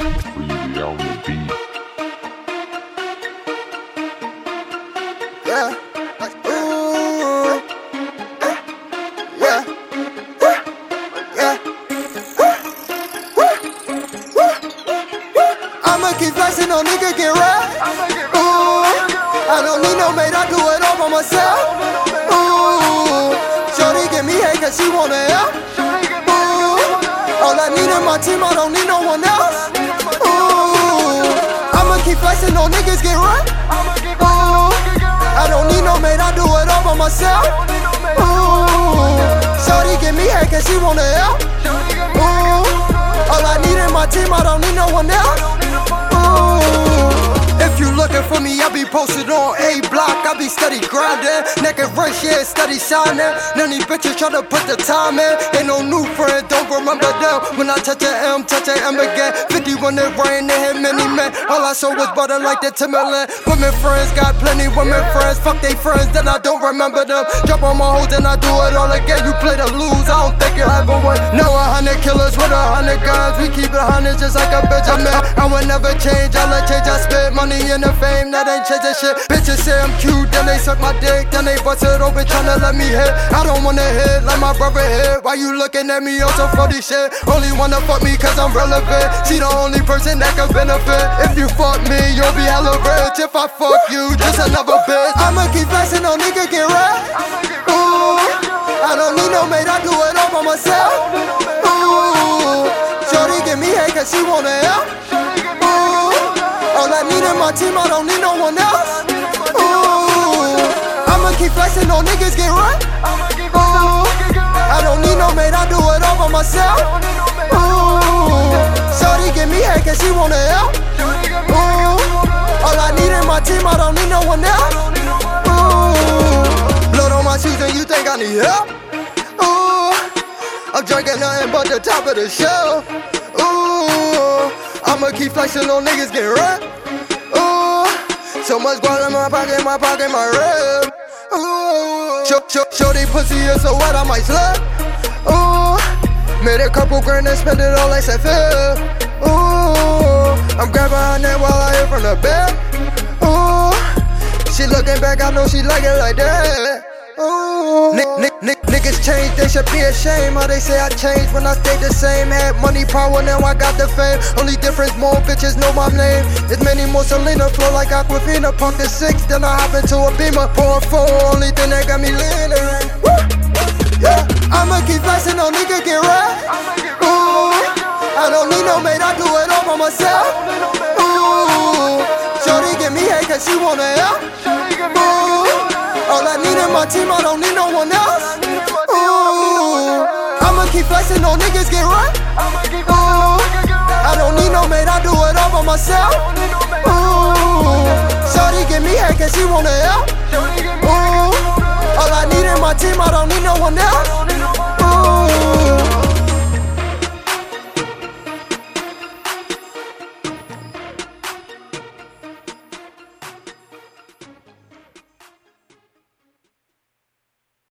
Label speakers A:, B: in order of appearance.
A: Freezy on the beat.
B: Yeah. Ooh. I'ma keep flexing on nigga. Ooh. I don't need no I do it all by myself. Ooh. Me she wanna help. All I need in my team, I don't need no one else. I'ma keep flexing on niggas get right. Ooh. I don't need no mate, I do it all by myself. Ooh. Shorty give me hate cause she wanna help. Ooh. All I need in my team, I don't need no one else. Ooh. If you looking for me, I be posted on A block. I be steady grinding, naked race, yeah, steady shining. None these bitches try to put the time in. Ain't no new friend, don't remember them. When I touch a M, touch a M again. 50 when it rain, they hit many men. All I saw was butter like the Timberland. Women friends, got plenty women friends. Fuck they friends, then I don't remember them. Drop on my hoes, and I do it all again. You play to lose, I don't think you ever win. Now a hundred killers with a hundred guns. We keep it hundred just like a Benjamin. I will never change, I let change, I spit money in the fame, that ain't changing shit. Bitches say I'm cute, then they suck my dick, then they bust it open tryna let me hit. I don't wanna hit like my brother hit. Why you looking at me on some funny shit? Only wanna fuck me cause I'm relevant. She the only person that can benefit. If you fuck me, you'll be hella rich. If I fuck you, just another bitch. I'ma keep flexing on nigga get right. Ooh, I don't need no mate, I do it all by myself. Ooh, Shorty give me hate cause she wanna help. Ooh, all I need in my team, I don't need no one else. Ooh, keep flexing on niggas get right. Ooh, I don't need no mate, I do it all by myself. Ooh, Shorty give me hate cause she wanna help. Ooh, all I need in my team, I don't need no one else. Ooh, blood on my shoes and you think I need help? Ooh, I'm drinking nothing but the top of the shelf. Ooh, I'ma keep flexing on niggas get right. Ooh, so much guap in my pocket, my pocket, my rib. Show, show, show they pussy is so wet, I might slip. Ooh, made a couple grand and spend it all like that fifth. Ooh, I'm grabbing her neck while I hear from the bed. Ooh, she looking back, I know she like it like that. Ooh. Nick, nick, nick, niggas change, they should be ashamed. How they say I changed when I stayed the same. Had money, power, now I got the fame. Only difference, more bitches know my name. It's Manny Morselina, flow like Aquafina. Pump the six, then I hop into a beamer. Pour four, only thing that got me leaning. Woo! Yeah, I'ma keep flexing on nigga get right. Ooh, I don't need no mate, I do it all by myself. Ooh, Shorty give me hate cause she wanna help. Ooh, all I need in my team, I don't need no one else. Ooh, I'ma keep flexing on niggas get right. Ooh, I don't need no mate, I do it all by myself. Ooh, Shorty give me hate cause she wanna help. Ooh, all I need in my team, I don't need no one else.